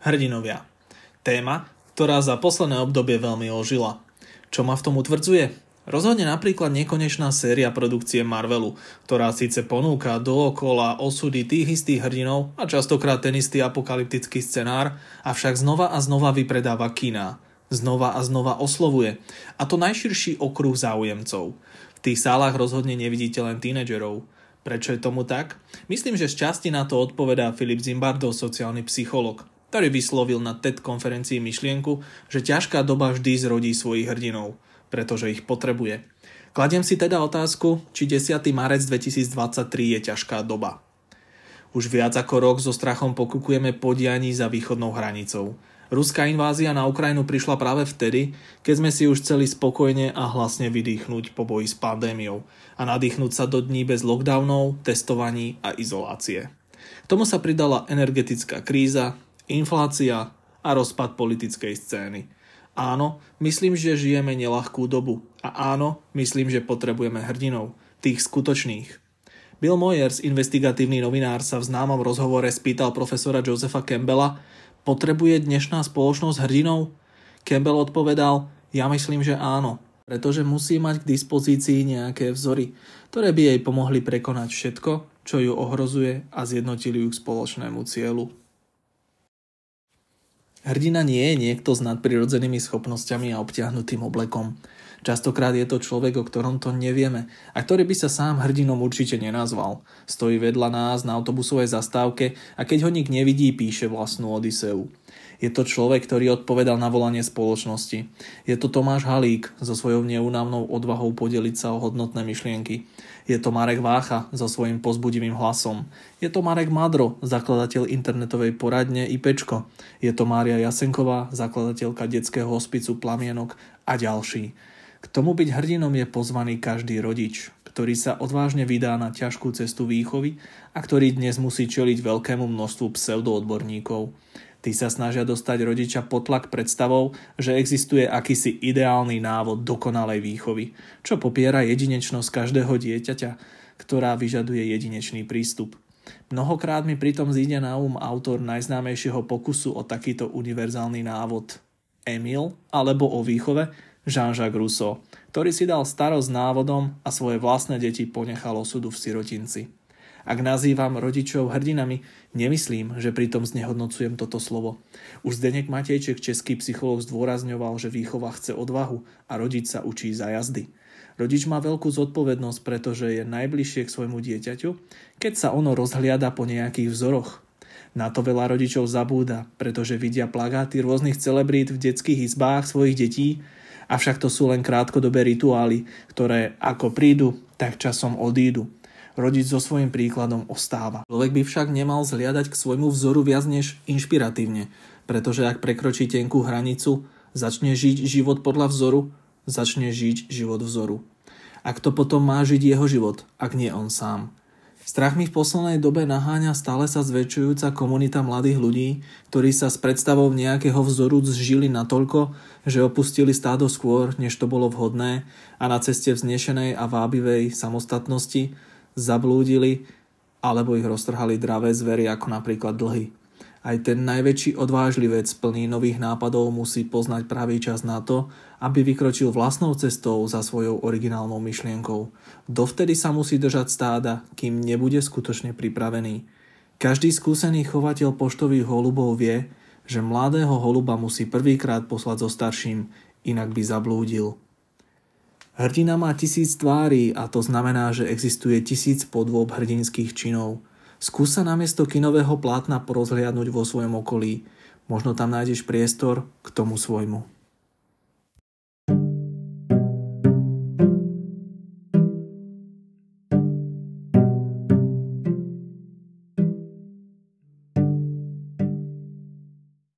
Hrdinovia. Téma, ktorá za posledné obdobie veľmi ožila. Čo ma v tom utvrdzuje? Rozhodne napríklad nekonečná séria produkcie Marvelu, ktorá síce ponúka dookola osudy tých istých hrdinov a častokrát ten istý apokalyptický scenár, avšak znova a znova vypredáva kina. Znova a znova oslovuje. A to najširší okruh záujemcov. V tých sálach rozhodne nevidíte len tínedžerov. Prečo je tomu tak? Myslím, že z časti na to odpovedá Filip Zimbardo, sociálny psycholog ktorý vyslovil na TED konferencii myšlienku, že ťažká doba vždy zrodí svojich hrdinov, pretože ich potrebuje. Kladiem si teda otázku, či 10. marec 2023 je ťažká doba. Už viac ako rok so strachom pokukujeme podianí za východnou hranicou. Ruská invázia na Ukrajinu prišla práve vtedy, keď sme si už chceli spokojne a hlasne vydýchnuť po boji s pandémiou a nadýchnuť sa do dní bez lockdownov, testovaní a izolácie. K tomu sa pridala energetická kríza, inflácia a rozpad politickej scény. Áno, myslím, že žijeme nelahkú dobu. A áno, myslím, že potrebujeme hrdinov. Tých skutočných. Bill Moyers, investigatívny novinár, sa v známom rozhovore spýtal profesora Josefa Campbella, potrebuje dnešná spoločnosť hrdinov? Campbell odpovedal, ja myslím, že áno, pretože musí mať k dispozícii nejaké vzory, ktoré by jej pomohli prekonať všetko, čo ju ohrozuje a zjednotili ju k spoločnému cieľu. Hrdina nie je niekto s nadprirodzenými schopnosťami a obťahnutým oblekom. Častokrát je to človek, o ktorom to nevieme a ktorý by sa sám hrdinom určite nenazval. Stojí vedľa nás na autobusovej zastávke a keď ho nik nevidí, píše vlastnú Odiseu. Je to človek, ktorý odpovedal na volanie spoločnosti. Je to Tomáš Halík so svojou neunávnou odvahou podeliť sa o hodnotné myšlienky. Je to Marek Vácha so svojím pozbudivým hlasom. Je to Marek Madro, zakladateľ internetovej poradne IPčko. Je to Mária Jasenková, zakladateľka detského hospicu Plamienok a ďalší. K tomu byť hrdinom je pozvaný každý rodič, ktorý sa odvážne vydá na ťažkú cestu výchovy a ktorý dnes musí čeliť veľkému množstvu pseudoodborníkov. Tí sa snažia dostať rodiča potlak predstavou, že existuje akýsi ideálny návod dokonalej výchovy, čo popiera jedinečnosť každého dieťaťa, ktorá vyžaduje jedinečný prístup. Mnohokrát mi pritom zíde na um autor najznámejšieho pokusu o takýto univerzálny návod Emil alebo o výchove Jean-Jacques Rousseau, ktorý si dal starosť návodom a svoje vlastné deti ponechal osudu v sirotinci. Ak nazývam rodičov hrdinami, nemyslím, že pritom znehodnocujem toto slovo. Už Zdenek Matejček, český psychológ, zdôrazňoval, že výchova chce odvahu a rodič sa učí za jazdy. Rodič má veľkú zodpovednosť, pretože je najbližšie k svojmu dieťaťu, keď sa ono rozhliada po nejakých vzoroch. Na to veľa rodičov zabúda, pretože vidia plagáty rôznych celebrít v detských izbách svojich detí, avšak to sú len krátkodobé rituály, ktoré ako prídu, tak časom odídu. Rodič so svojím príkladom ostáva. Človek by však nemal zliadať k svojmu vzoru viac než inšpiratívne, pretože ak prekročí tenkú hranicu, začne žiť život podľa vzoru, začne žiť život vzoru. A kto potom má žiť jeho život, ak nie on sám? Strach mi v poslednej dobe naháňa stále sa zväčšujúca komunita mladých ľudí, ktorí sa s predstavou nejakého vzoru zžili natoľko, že opustili stádo skôr, než to bolo vhodné a na ceste vznešenej a vábivej samostatnosti zablúdili alebo ich roztrhali dravé zvery ako napríklad dlhy. Aj ten najväčší odvážlivec plný nových nápadov musí poznať pravý čas na to, aby vykročil vlastnou cestou za svojou originálnou myšlienkou. Dovtedy sa musí držať stáda, kým nebude skutočne pripravený. Každý skúsený chovateľ poštových holubov vie, že mladého holuba musí prvýkrát poslať so starším, inak by zablúdil. Hrdina má tisíc tvári a to znamená, že existuje tisíc podôb hrdinských činov. Skús sa namiesto kinového plátna porozhliadnúť vo svojom okolí. Možno tam nájdeš priestor k tomu svojmu.